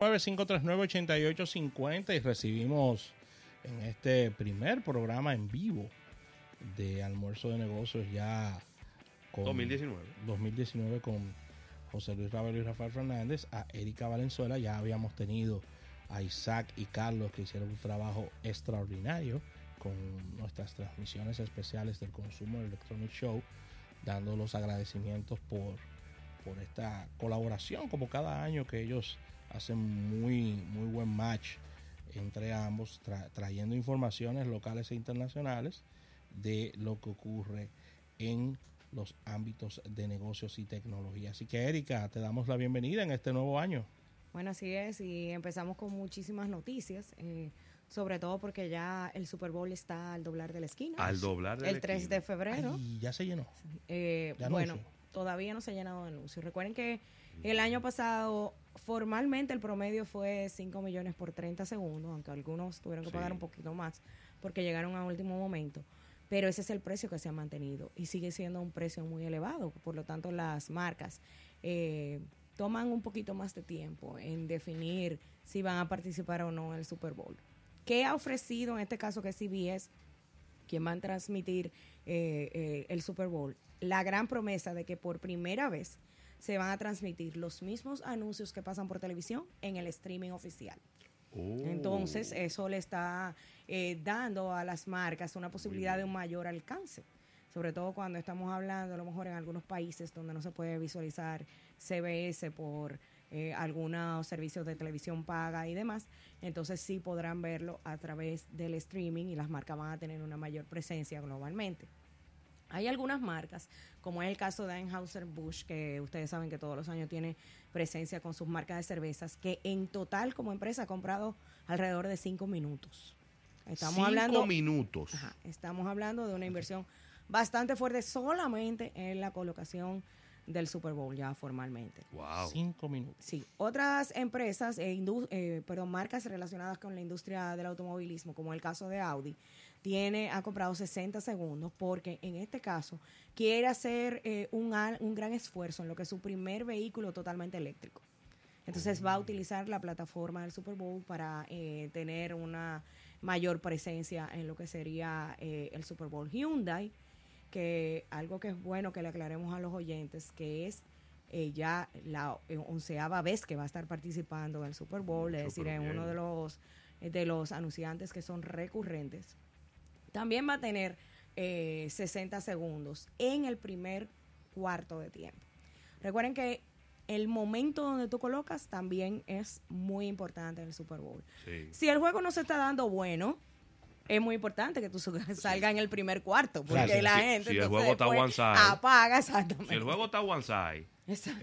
539-8850 y recibimos en este primer programa en vivo de almuerzo de negocios ya con 2019. 2019 con José Luis Ravelo y Rafael Fernández, a Erika Valenzuela, ya habíamos tenido a Isaac y Carlos que hicieron un trabajo extraordinario con nuestras transmisiones especiales del Consumo Electronic Show, dando los agradecimientos por, por esta colaboración como cada año que ellos hacen muy, muy buen match entre ambos, trayendo informaciones locales e internacionales de lo que ocurre en los ámbitos de negocios y tecnología. Así que Erika, te damos la bienvenida en este nuevo año. Bueno, así es, y empezamos con muchísimas noticias, eh, sobre todo porque ya el Super Bowl está al doblar de la esquina. Al doblar de El 3 de febrero. Y ya se llenó. Eh, bueno, todavía no se ha llenado de anuncios. Recuerden que el año pasado formalmente el promedio fue 5 millones por 30 segundos, aunque algunos tuvieron que pagar un poquito más porque llegaron a último momento. Pero ese es el precio que se ha mantenido y sigue siendo un precio muy elevado. Por lo tanto, las marcas eh, toman un poquito más de tiempo en definir si van a participar o no en el Super Bowl. ¿Qué ha ofrecido en este caso que CBS, quien va a transmitir eh, eh, el Super Bowl? La gran promesa de que por primera vez se van a transmitir los mismos anuncios que pasan por televisión en el streaming oficial. Oh. Entonces, eso le está eh, dando a las marcas una posibilidad de un mayor alcance, sobre todo cuando estamos hablando a lo mejor en algunos países donde no se puede visualizar CBS por eh, algunos servicios de televisión paga y demás, entonces sí podrán verlo a través del streaming y las marcas van a tener una mayor presencia globalmente. Hay algunas marcas, como es el caso de Anheuser-Busch, que ustedes saben que todos los años tiene presencia con sus marcas de cervezas, que en total como empresa ha comprado alrededor de cinco minutos. Estamos cinco hablando, minutos. estamos hablando de una inversión bastante fuerte solamente en la colocación del Super Bowl ya formalmente. Wow. Cinco minutos. Sí. Otras empresas, eh, eh, perdón, marcas relacionadas con la industria del automovilismo, como el caso de Audi, tiene, ha comprado 60 segundos porque en este caso quiere hacer eh, un, un gran esfuerzo en lo que es su primer vehículo totalmente eléctrico. Entonces va a utilizar la plataforma del Super Bowl para eh, tener una mayor presencia en lo que sería eh, el Super Bowl Hyundai, que algo que es bueno que le aclaremos a los oyentes, que es ya la onceava vez que va a estar participando en el Super Bowl, es decir, en uno de los, de los anunciantes que son recurrentes también va a tener 60 eh, segundos en el primer cuarto de tiempo. Recuerden que el momento donde tú colocas también es muy importante en el Super Bowl. Si el juego no se está dando bueno, es muy importante que tú salgas en el primer cuarto, porque la gente si el juego está one side, apaga exactamente. Si el juego está one side,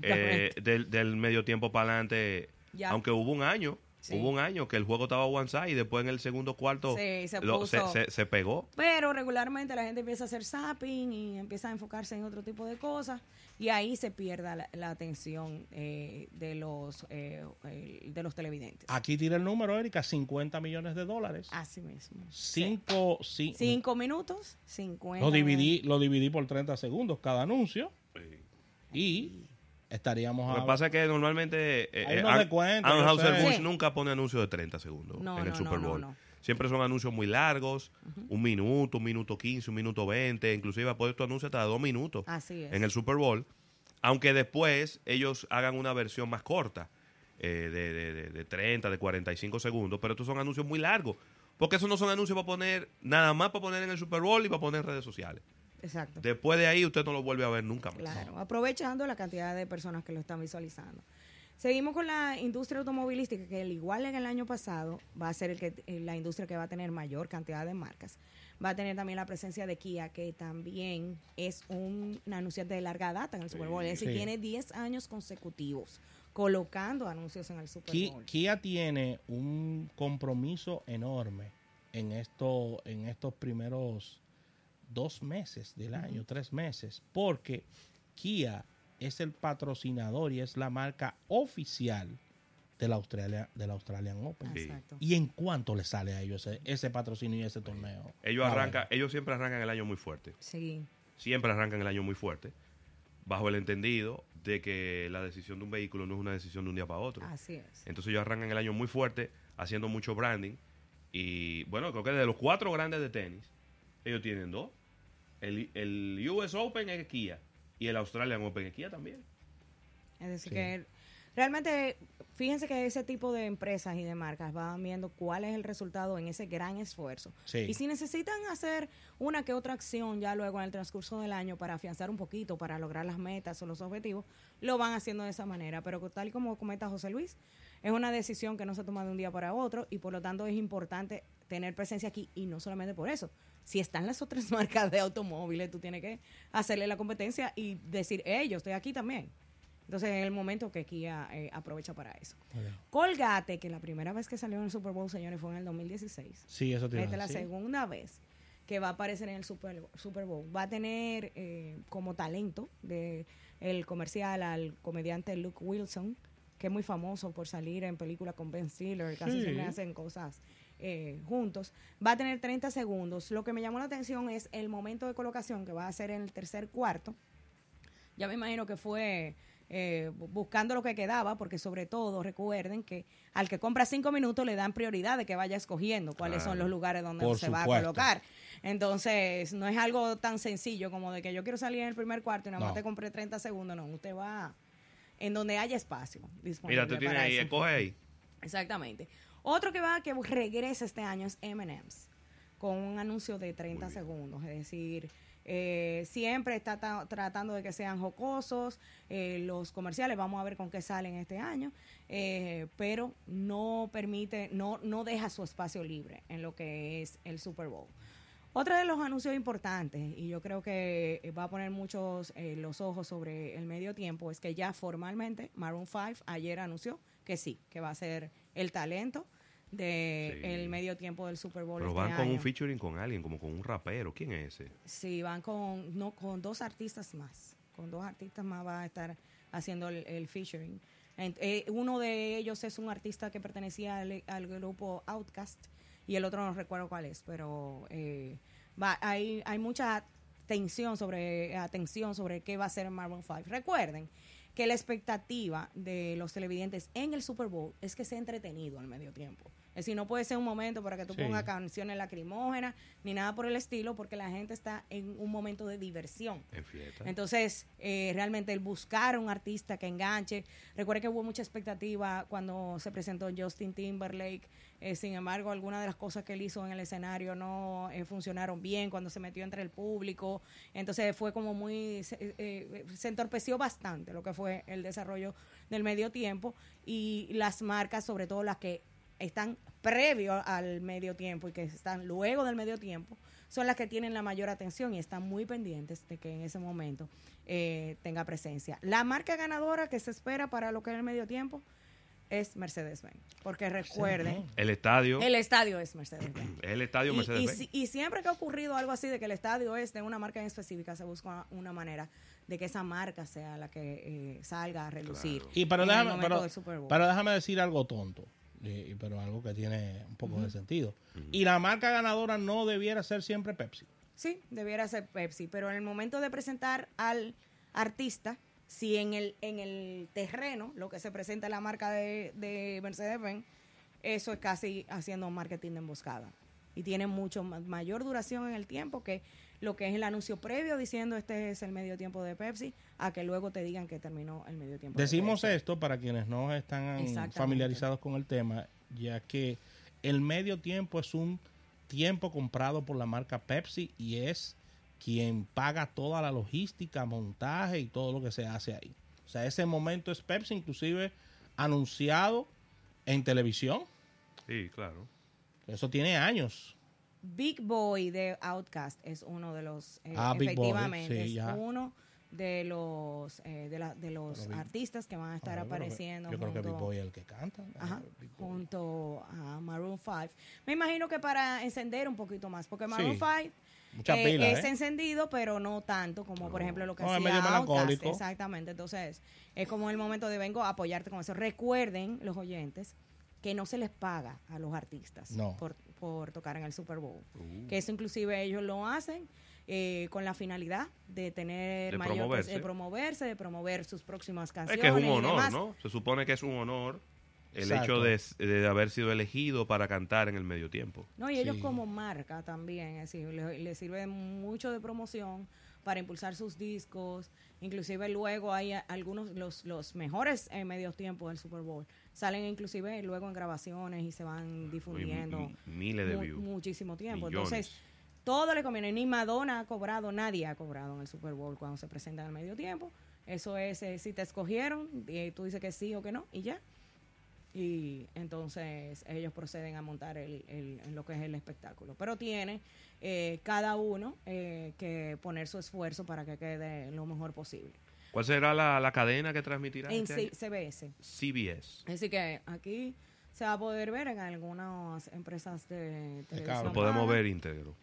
eh, del, del medio tiempo para adelante, aunque hubo un año Hubo un año que el juego estaba one side y después en el segundo cuarto se, pegó. Pero regularmente la gente empieza a hacer zapping y empieza a enfocarse en otro tipo de cosas y ahí se pierde la, atención eh, de los eh, de los televidentes. Aquí tira el número, Erika, 50 millones de dólares. Así mismo. Cinco, Cinco minutos, 50. Lo dividí, lo dividí por 30 segundos cada anuncio. Y estaríamos Lo que pasa es que normalmente eh, eh Bush nunca pone anuncios de 30 segundos en el Super Bowl. Siempre son anuncios muy largos, un minuto, un minuto 15, un minuto 20, inclusive ha puesto anuncios hasta dos minutos en el Super Bowl, aunque después ellos hagan una versión más corta, eh, de, de, de 30, de 45 segundos, pero estos son anuncios muy largos, porque esos no son anuncios para poner, nada más para poner en el Super Bowl y para poner en redes sociales. Exacto. Después de ahí usted no lo vuelve a ver nunca más. Claro, aprovechando la cantidad de personas que lo están visualizando. Seguimos con la industria automovilística, que al igual en el año pasado va a ser el que, eh, la industria que va a tener mayor cantidad de marcas. Va a tener también la presencia de Kia, que también es un, anunciante de larga data en el Super Bowl. Es decir, tiene 10 años consecutivos colocando anuncios en el Super Bowl. Kia tiene un compromiso enorme en, esto, en estos primeros dos meses del año, tres meses, porque Kia es el patrocinador y es la marca oficial de la Australia del Australian Open. ¿Y en cuánto le sale a ellos ese, patrocinio y ese torneo? Ellos arrancan, ellos siempre arrancan el año muy fuerte. Sí. Siempre arrancan el año muy fuerte. bajo el entendido de que la decisión de un vehículo no es una decisión de un día para otro. Así es. Entonces ellos arrancan el año muy fuerte, haciendo mucho branding. Y bueno, creo que de los cuatro grandes de tenis, ellos tienen dos. El, el US Open es Kia y el Australian Open es Kia también. Es decir, que realmente, fíjense que ese tipo de empresas y de marcas van viendo cuál es el resultado en ese gran esfuerzo. Y si necesitan hacer una que otra acción ya luego en el transcurso del año para afianzar un poquito, para lograr las metas o los objetivos, lo van haciendo de esa manera. Pero tal como comenta José Luis, es una decisión que no se toma de un día para otro y por lo tanto es importante tener presencia aquí y no solamente por eso. Si están las otras marcas de automóviles, tú tienes que hacerle la competencia y decir, hey, yo estoy aquí también. Entonces es el momento que Kia eh, aprovecha para eso. Colgate, que la primera vez que salió en el Super Bowl, señores, fue en el 2016. Sí, eso tiene. Esta es la segunda vez que va a aparecer en el Super, Super Bowl. Va a tener eh, como talento de el comercial al comediante Luke Wilson, que es muy famoso por salir en películas con Ben Stiller, casi se me hacen cosas eh, juntos. Va a tener 30 segundos. Lo que me llamó la atención es el momento de colocación que va a ser en el tercer cuarto. Ya me imagino que fue eh, buscando lo que quedaba, porque sobre todo recuerden que al que compra cinco minutos le dan prioridad de que vaya escogiendo cuáles son los lugares donde se va a colocar. Entonces, no es algo tan sencillo como de que yo quiero salir en el primer cuarto y nada más te compré 30 segundos, no, usted va en donde haya espacio Mira, tú tienes ahí, escoge ahí. Exactamente. Otro que va, que regresa este año es M&M's, con un anuncio de 30 segundos, es decir eh, siempre está tratando de que sean jocosos. Eh, los comerciales, vamos a ver con qué salen este año, eh, pero no permite, no, no deja su espacio libre en lo que es el Super Bowl. Otro de los anuncios importantes, y yo creo que va a poner muchos los ojos sobre el medio tiempo, es que ya formalmente Maroon 5 ayer anunció que sí, que va a ser el talento de el medio tiempo del Super Bowl. Pero este van con un featuring con alguien, como con un rapero. ¿Quién es ese? Sí, van con, no, con dos artistas más. Con dos artistas más va a estar haciendo el, featuring. Eh, uno de ellos es un artista que pertenecía al, grupo Outcast y el otro no recuerdo cuál es, pero eh, va, hay, hay mucha tensión sobre, atención sobre qué va a ser Marvel 5. Recuerden que la expectativa de los televidentes en el Super Bowl es que sea entretenido al medio tiempo. Es decir, no puede ser un momento para que tú pongas canciones lacrimógenas ni nada por el estilo, porque la gente está en un momento de diversión. Entonces, eh, realmente el buscar un artista que enganche. Recuerde que hubo mucha expectativa cuando se presentó Justin Timberlake. Eh, sin embargo, algunas de las cosas que él hizo en el escenario no eh, funcionaron bien cuando se metió entre el público. Entonces, fue como muy. se entorpeció bastante lo que fue el desarrollo del medio tiempo y las marcas, sobre todo las que están previo al medio tiempo y que están luego del medio tiempo, son las que tienen la mayor atención y están muy pendientes de que en ese momento eh, tenga presencia. La marca ganadora que se espera para lo que es el medio tiempo es Mercedes-Benz. Porque recuerden. El estadio. El estadio es Mercedes-Benz. El estadio Mercedes-Benz. Y, siempre que ha ocurrido algo así de que el estadio es de una marca en específica, se busca una manera de que esa marca sea la que eh, salga a relucir. Y para déjame, para déjame decir algo tonto pero algo que tiene un poco de sentido. Y la marca ganadora no debiera ser siempre Pepsi. Sí, debiera ser Pepsi, pero en el momento de presentar al artista, si en el, en el terreno lo que se presenta es la marca de, de Mercedes-Benz, eso es casi haciendo marketing de emboscada. Y tiene mucho mayor duración en el tiempo que lo que es el anuncio previo diciendo este es el medio tiempo de Pepsi, a que luego te digan que terminó el medio tiempo. Decimos esto para quienes no están familiarizados con el tema, ya que el medio tiempo es un tiempo comprado por la marca Pepsi y es quien paga toda la logística, montaje y todo lo que se hace ahí. O sea, ese momento es Pepsi, inclusive anunciado en televisión. Sí, claro. Eso tiene años. Big Boy de Outcast es uno de los, eh, ah, efectivamente, es uno de los eh, de, la, de los artistas que van a estar apareciendo. Yo creo que Big Boy es el que canta. junto a Maroon 5. Me imagino que para encender un poquito más, porque Maroon 5 eh, es encendido, pero no tanto como, por ejemplo, lo que hacía Outcast. Exactamente. Entonces, es como el momento de vengo a apoyarte con eso. Recuerden, los oyentes, que no se les paga a los artistas por, por tocar en el Super Bowl. Uh. Que eso inclusive ellos lo hacen eh, con la finalidad de tener de mayor promoverse. de promoverse, de promover sus próximas canciones. Es que es un honor, ¿no? Se supone que es un honor el hecho de, de, haber sido elegido para cantar en el medio tiempo. No, y ellos como marca también, es decir, les sirve mucho de promoción para impulsar sus discos. Inclusive luego hay algunos, los, los mejores en medios tiempos del Super Bowl. Salen inclusive luego en grabaciones y se van difundiendo. miles de views. Muchísimo tiempo. Entonces, todo le conviene. Ni Madonna ha cobrado, nadie ha cobrado en el Super Bowl cuando se presenta en el medio tiempo. Eso es, eh, si te escogieron, y tú dices que sí o que no, y ya y entonces ellos proceden a montar el, el, lo que es el espectáculo. Pero tiene eh, cada uno eh, que poner su esfuerzo para que quede lo mejor posible. ¿Cuál será la, cadena que transmitirá? En este CBS. CBS. Así que aquí se va a poder ver en algunas empresas de televisión. Lo podemos ver íntegro.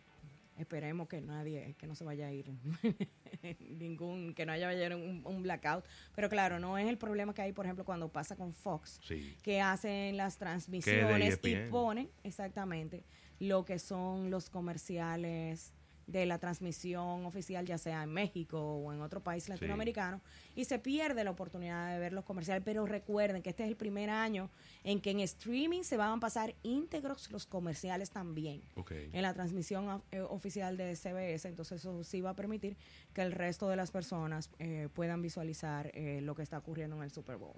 Esperemos que nadie, que no se vaya a ir, ningún, que no haya un, un, blackout. Pero claro, no es el problema que hay, por ejemplo, cuando pasa con Fox, que hacen las transmisiones y ponen exactamente lo que son los comerciales de la transmisión oficial, ya sea en México o en otro país latinoamericano, y se pierde la oportunidad de ver los comerciales. Pero recuerden que este es el primer año en que en streaming se van a pasar íntegros los comerciales también en la transmisión eh, oficial de CBS. Entonces eso sí va a permitir que el resto de las personas eh, puedan visualizar eh, lo que está ocurriendo en el Super Bowl.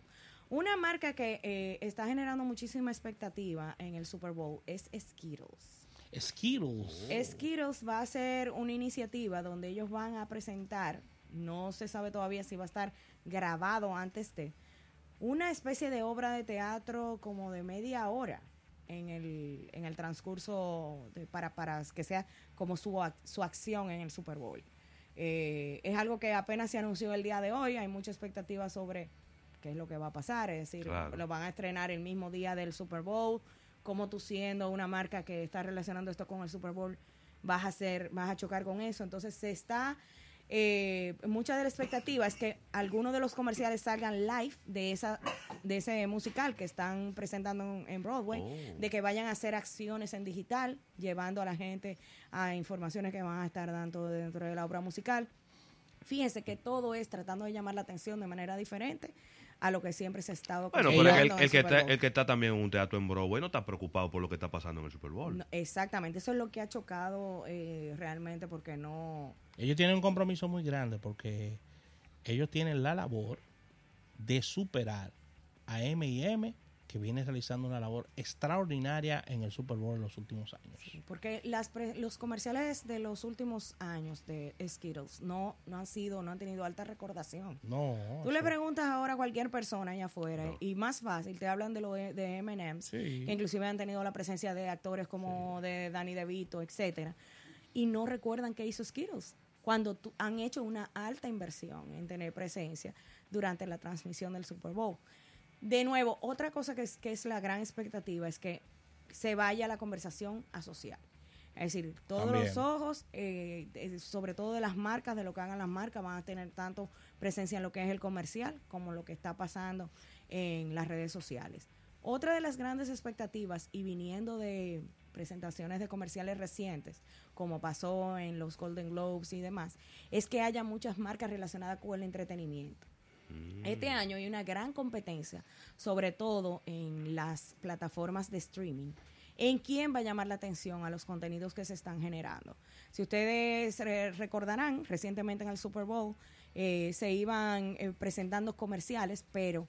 Una marca que está generando muchísima expectativa en el Super Bowl es Skittles. Skittles. Skittles va a ser una iniciativa donde ellos van a presentar, no se sabe todavía si va a estar grabado antes de, una especie de obra de teatro como de media hora en el, en el transcurso para, para que sea como su, su acción en el Super Bowl. Eh, es algo que apenas se anunció el día de hoy, hay mucha expectativa sobre qué es lo que va a pasar, es decir, lo van a estrenar el mismo día del Super Bowl, como tú siendo una marca que está relacionando esto con el Super Bowl vas a hacer, vas a chocar con eso. Entonces se está eh, mucha de la expectativa es que algunos de los comerciales salgan live de esa de ese musical que están presentando en, Broadway, oh. de que vayan a hacer acciones en digital, llevando a la gente a informaciones que van a estar dando dentro de la obra musical. Fíjense que todo es tratando de llamar la atención de manera diferente a lo que siempre se ha estado Bueno, pero el, el, que está, el que está también en un teatro en Broadway no está preocupado por lo que está pasando en el Super Bowl. exactamente, eso es lo que ha chocado eh, realmente porque no... Ellos tienen un compromiso muy grande porque ellos tienen la labor de superar a M&M que viene realizando una labor extraordinaria en el Super Bowl en los últimos años. porque las los comerciales de los últimos años de Skittles no, no han sido, no han tenido alta recordación. No. Tú le preguntas ahora a cualquier persona allá afuera y más fácil, te hablan de lo de, de M&M's, que inclusive han tenido la presencia de actores como de Danny DeVito, etcétera, y no recuerdan que hizo Skittles cuando han hecho una alta inversión en tener presencia durante la transmisión del Super Bowl. De nuevo, otra cosa que es, que es la gran expectativa es que se vaya la conversación a social. Es decir, todos los ojos, eh, sobre todo de las marcas, de lo que hagan las marcas, van a tener tanto presencia en lo que es el comercial como lo que está pasando en las redes sociales. Otra de las grandes expectativas, y viniendo de presentaciones de comerciales recientes, como pasó en los Golden Globes y demás, es que haya muchas marcas relacionadas con el entretenimiento. Este año hay una gran competencia, sobre todo en las plataformas de streaming. ¿En quién va a llamar la atención a los contenidos que se están generando? Si ustedes recordarán, recientemente en el Super Bowl eh, se iban eh, presentando comerciales, pero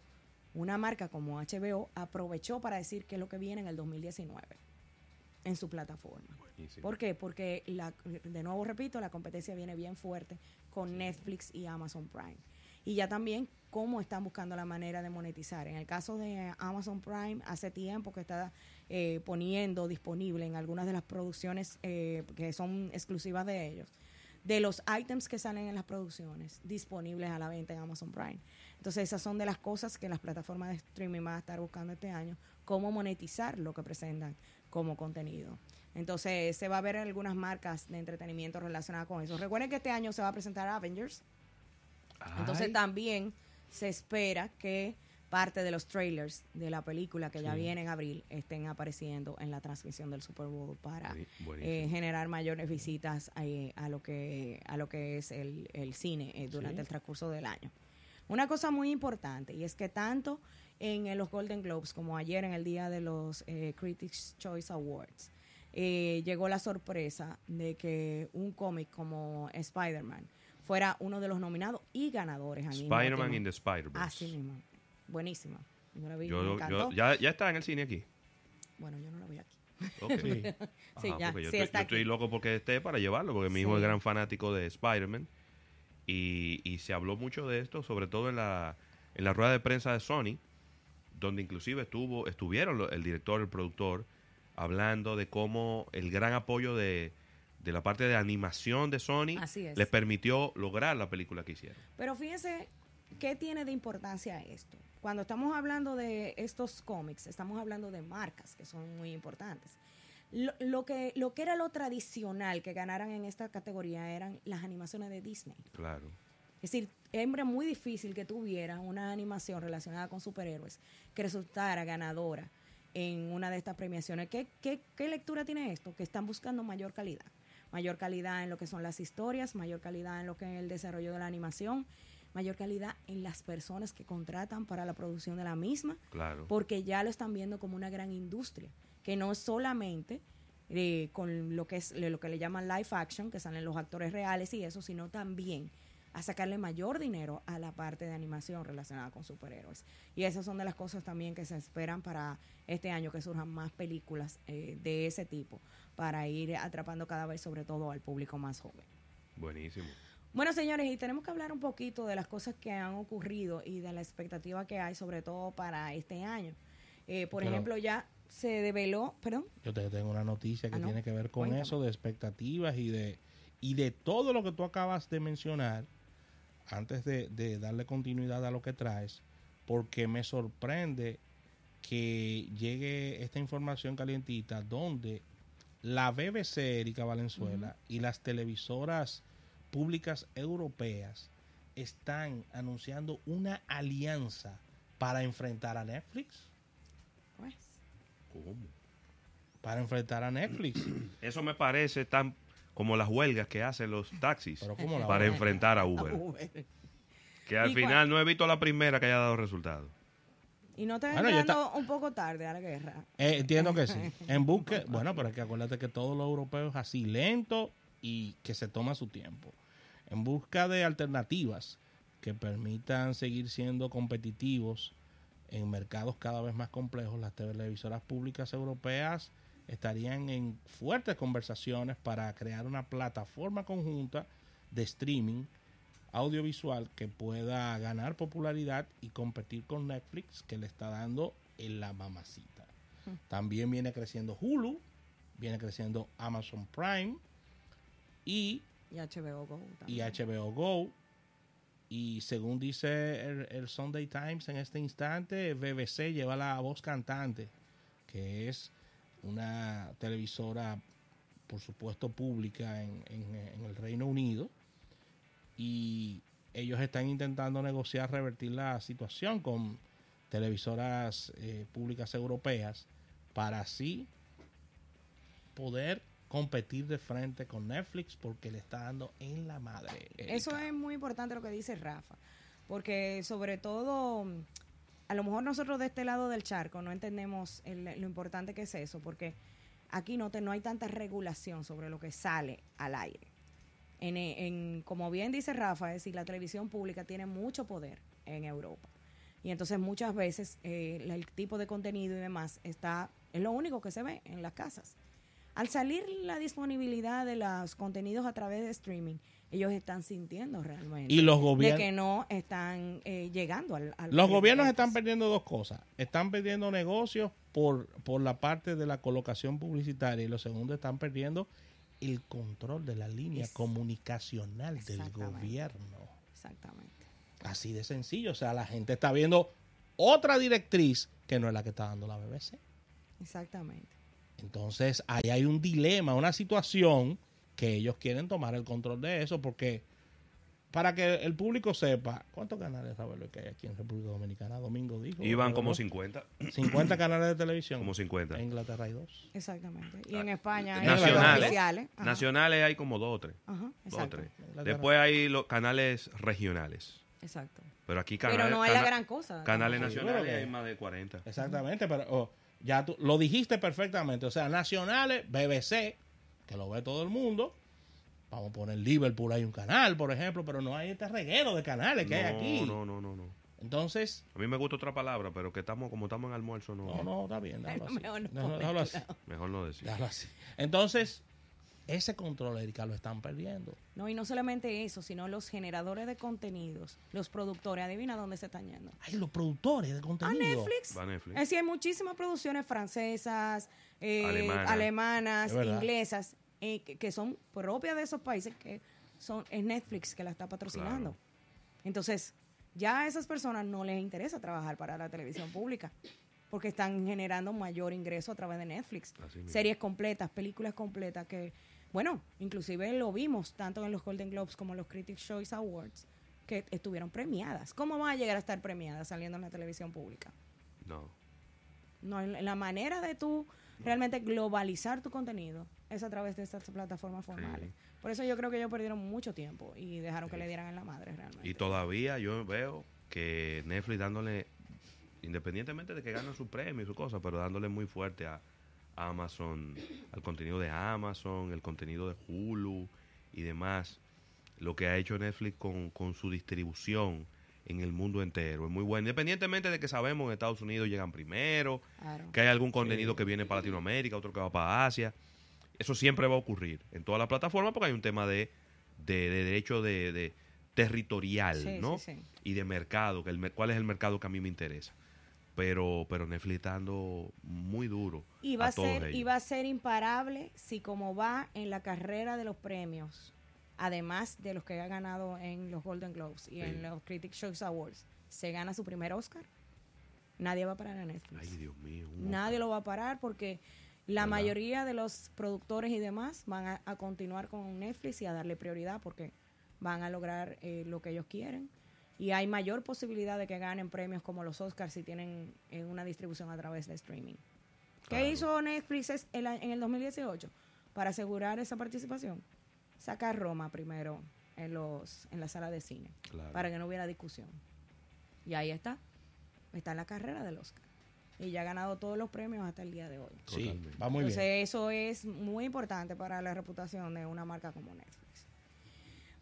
una marca como HBO aprovechó para decir que es lo que viene en el 2019 en su plataforma. ¿Por qué? Porque, de nuevo repito, la competencia viene bien fuerte con Netflix y Amazon Prime y ya también cómo están buscando la manera de monetizar. En el caso de Amazon Prime, hace tiempo que está eh, poniendo disponible en algunas de las producciones eh, que son exclusivas de ellos, de los items que salen en las producciones disponibles a la venta en Amazon Prime. Entonces esas son de las cosas que las plataformas de streaming van a estar buscando este año, cómo monetizar lo que presentan como contenido. Entonces se va a ver algunas marcas de entretenimiento relacionadas con eso. Recuerden que este año se va a presentar Avengers, entonces también se espera que parte de los trailers de la película que ya viene en abril estén apareciendo en la transmisión del Super Bowl para eh, generar mayores visitas eh, a lo que a lo que es el, cine eh, durante el transcurso del año. Una cosa muy importante y es que tanto en los Golden Globes como ayer en el día de los Critics Choice Awards llegó la sorpresa de que un cómic como Spider-Man fuera uno de los nominados y ganadores. Spider-Man in the Spider-Verse. Así mismo. Buenísima. ya, ya está en el cine aquí. Bueno, yo no lo vi aquí. Sí, ya, yo, estoy, loco porque esté para llevarlo, porque mi hijo es gran fanático de Spider-Man. Y, y, se habló mucho de esto, sobre todo en la, en la rueda de prensa de Sony, donde inclusive estuvo estuvieron el director, el productor, hablando de cómo el gran apoyo de, de la parte de animación de Sony les permitió lograr la película que hicieron. Pero fíjense, ¿qué tiene de importancia esto? Cuando estamos hablando de estos cómics, estamos hablando de marcas que son muy importantes. Lo, que, lo que era lo tradicional que ganaran en esta categoría eran las animaciones de Disney. Claro. Es decir, es muy difícil que tuviera una animación relacionada con superhéroes que resultara ganadora en una de estas premiaciones. ¿Qué, qué, qué lectura tiene esto? Que están buscando mayor calidad mayor calidad en lo que son las historias, mayor calidad en lo que es el desarrollo de la animación, mayor calidad en las personas que contratan para la producción de la misma, claro. porque ya lo están viendo como una gran industria, que no es solamente eh, con lo que es lo que le llaman live action, que salen los actores reales y eso, sino también a sacarle mayor dinero a la parte de animación relacionada con superhéroes. Y esas son de las cosas también que se esperan para este año, que surjan más películas eh, de ese tipo, para ir atrapando cada vez sobre todo al público más joven. Buenísimo. Bueno, señores, y tenemos que hablar un poquito de las cosas que han ocurrido y de la expectativa que hay, sobre todo para este año. Eh, por ejemplo, ya se develó, perdón. Yo te tengo una noticia que ah, tiene que ver con eso, de expectativas y de, y de todo lo que tú acabas de mencionar antes de, darle continuidad a lo que traes, porque me sorprende que llegue esta información calientita donde la BBC Erika Valenzuela y las televisoras públicas europeas están anunciando una alianza para enfrentar a Netflix. Pues. ¿Cómo? Para enfrentar a Netflix. Eso me parece tan como las huelgas que hacen los taxis para enfrentar a Uber. Que al final no he visto la primera que haya dado resultado. Y no te bueno, un poco tarde a la guerra. Eh, entiendo que sí. En busca, bueno, pero es que acuérdate que todos los europeos así lento y que se toma su tiempo. En busca de alternativas que permitan seguir siendo competitivos en mercados cada vez más complejos, las televisoras públicas europeas estarían en fuertes conversaciones para crear una plataforma conjunta de streaming audiovisual que pueda ganar popularidad y competir con Netflix que le está dando en la mamacita. Hmm. También viene creciendo Hulu, viene creciendo Amazon Prime y, HBO Go. Y HBO Go. Y según dice el, el, Sunday Times en este instante, BBC lleva la voz cantante, que es una televisora, por supuesto, pública en, el Reino Unido. Y ellos están intentando negociar, revertir la situación con televisoras eh, públicas europeas para así poder competir de frente con Netflix porque le está dando en la madre. Eso es muy importante lo que dice Rafa, porque sobre todo a lo mejor nosotros de este lado del charco no entendemos lo importante que es eso, porque aquí no, te, no hay tanta regulación sobre lo que sale al aire. En, como bien dice Rafa, es decir, la televisión pública tiene mucho poder en Europa. Y entonces muchas veces eh, el tipo de contenido y demás está, es lo único que se ve en las casas. Al salir la disponibilidad de los contenidos a través de streaming, ellos están sintiendo realmente y los gobiernos, de que no están eh, llegando al, los gobiernos están perdiendo dos cosas están perdiendo negocios por por la parte de la colocación publicitaria y lo segundo están perdiendo el control de la línea comunicacional del gobierno. Exactamente. Así de sencillo o sea la gente está viendo otra directriz que no es la que está dando la BBC exactamente. Entonces ahí hay un dilema una situación que ellos quieren tomar el control de eso porque para que el público sepa, ¿cuántos canales lo que hay aquí en República Dominicana? Domingo dijo. Iban como 50. 50 canales de televisión. Como 50. En Inglaterra hay dos. Exactamente. Y en España hay nacionales. Nacionales hay como dos o tres. Ajá, exacto. Después hay los canales regionales. Exacto. Pero aquí canales. Pero no hay la gran cosa. Canales nacionales hay más de 40. Exactamente, pero oh, ya tú lo dijiste perfectamente. O sea, nacionales, BBC, que lo ve todo el mundo Vamos a poner Liverpool, hay un canal, por ejemplo, pero no hay este reguero de canales que hay aquí. No, no, no, no. Entonces. A mí me gusta otra palabra, pero que estamos, como estamos en almuerzo, no. No, no, está bien, déjalo así. Mejor no, así. Mejor no decir. así. Entonces, ese control, Erika, lo están perdiendo. No, y no solamente eso, sino los generadores de contenidos, los productores. Adivina dónde se están yendo. Ay, los productores de contenido. A Netflix. A Netflix. Es decir, hay muchísimas producciones francesas, eh, alemanas, inglesas eh, que, son propias de esos países, que son es Netflix que la está patrocinando. Entonces, ya a esas personas no les interesa trabajar para la televisión pública, porque están generando mayor ingreso a través de Netflix. Series completas, películas completas que, bueno, inclusive lo vimos tanto en los Golden Globes como en los Critics' Choice Awards, que estuvieron premiadas. ¿Cómo van a llegar a estar premiadas saliendo en la televisión pública? No. No, la manera de tú realmente globalizar tu contenido es a través de estas plataformas formales. Por eso yo creo que ellos perdieron mucho tiempo y dejaron que le dieran en la madre realmente. Y todavía yo veo que Netflix dándole, independientemente de que ganen su premio y su cosa, pero dándole muy fuerte a, Amazon, al contenido de Amazon, el contenido de Hulu y demás, lo que ha hecho Netflix con, con su distribución en el mundo entero. Es muy bueno. Independientemente de que sabemos que en Estados Unidos llegan primero, que hay algún contenido que viene para Latinoamérica, otro que va para Asia. Eso siempre va a ocurrir en todas las plataformas porque hay un tema de, de, derecho de, territorial, ¿no? y de mercado, que el, cuál es el mercado que a mí me interesa. Pero, pero Netflix está dando muy duro. Y va a, ser, y va a ser imparable si como va en la carrera de los premios, además de los que ha ganado en los Golden Globes y en los Critics Choice Awards, se gana su primer Oscar, nadie va a parar a Netflix. Ay, Dios mío. Nadie lo va a parar porque la mayoría de los productores y demás van a, continuar con Netflix y a darle prioridad porque van a lograr eh, lo que ellos quieren. Y hay mayor posibilidad de que ganen premios como los Oscars si tienen eh, una distribución a través de streaming. ¿Qué hizo Netflix en el 2018 para asegurar esa participación? sacar Roma primero en los en la sala de cine para que no hubiera discusión. Y ahí está. Está en la carrera del Oscar. Y ya ha ganado todos los premios hasta el día de hoy. Sí, va muy Entonces, eso es muy importante para la reputación de una marca como Netflix.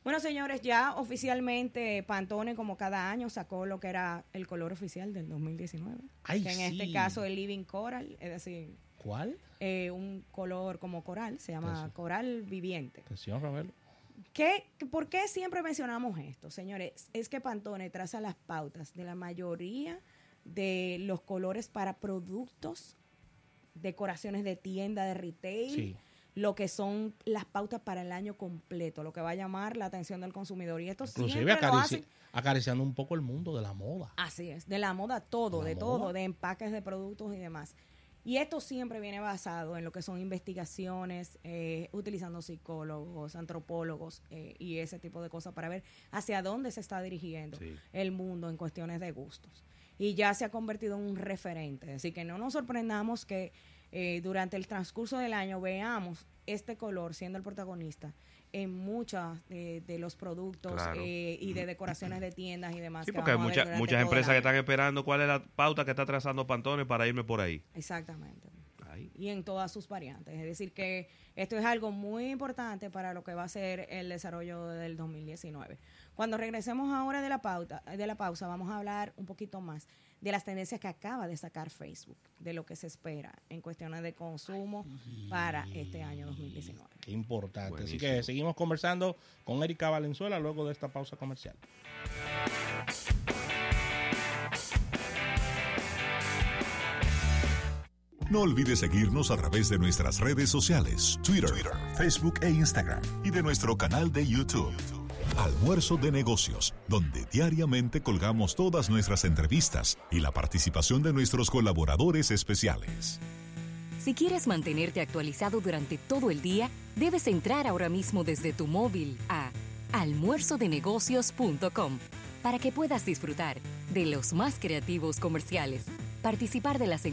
Bueno, señores, ya oficialmente Pantone, como cada año, sacó lo que era el color oficial del 2019. Ay, que en este caso el Living Coral, es decir, ¿Cuál? Eh, un color como coral, se llama coral viviente. Atención, ¿Qué, ¿Por qué siempre mencionamos esto, señores? Es que Pantone traza las pautas de la mayoría de los colores para productos, decoraciones de tienda, de retail, lo que son las pautas para el año completo, lo que va a llamar la atención del consumidor. Y esto Inclusive siempre acariciando un poco el mundo de la moda. Así es, de la moda todo, de, todo, de empaques de productos y demás. Y esto siempre viene basado en lo que son investigaciones, eh, utilizando psicólogos, antropólogos eh, y ese tipo de cosas para ver hacia dónde se está dirigiendo el mundo en cuestiones de gustos. Y ya se ha convertido en un referente. Así que no nos sorprendamos que eh, durante el transcurso del año veamos este color siendo el protagonista en muchos de, los productos eh, y de decoraciones de tiendas y demás. Sí, porque hay muchas empresas que están esperando cuál es la pauta que está trazando Pantone para irme por ahí. Exactamente. Y en todas sus variantes. Es decir, que esto es algo muy importante para lo que va a ser el desarrollo del 2019. Cuando regresemos ahora de la, pauta, de la pausa, vamos a hablar un poquito más de las tendencias que acaba de sacar Facebook, de lo que se espera en cuestiones de consumo para este año 2019. Qué importante. Así que seguimos conversando con Erika Valenzuela luego de esta pausa comercial. No olvides seguirnos a través de nuestras redes sociales, Twitter, Facebook e Instagram, y de nuestro canal de YouTube. Almuerzo de negocios, donde diariamente colgamos todas nuestras entrevistas y la participación de nuestros colaboradores especiales. Si quieres mantenerte actualizado durante todo el día, debes entrar ahora mismo desde tu móvil a almuerzodenegocios.com para que puedas disfrutar de los más creativos comerciales, participar de las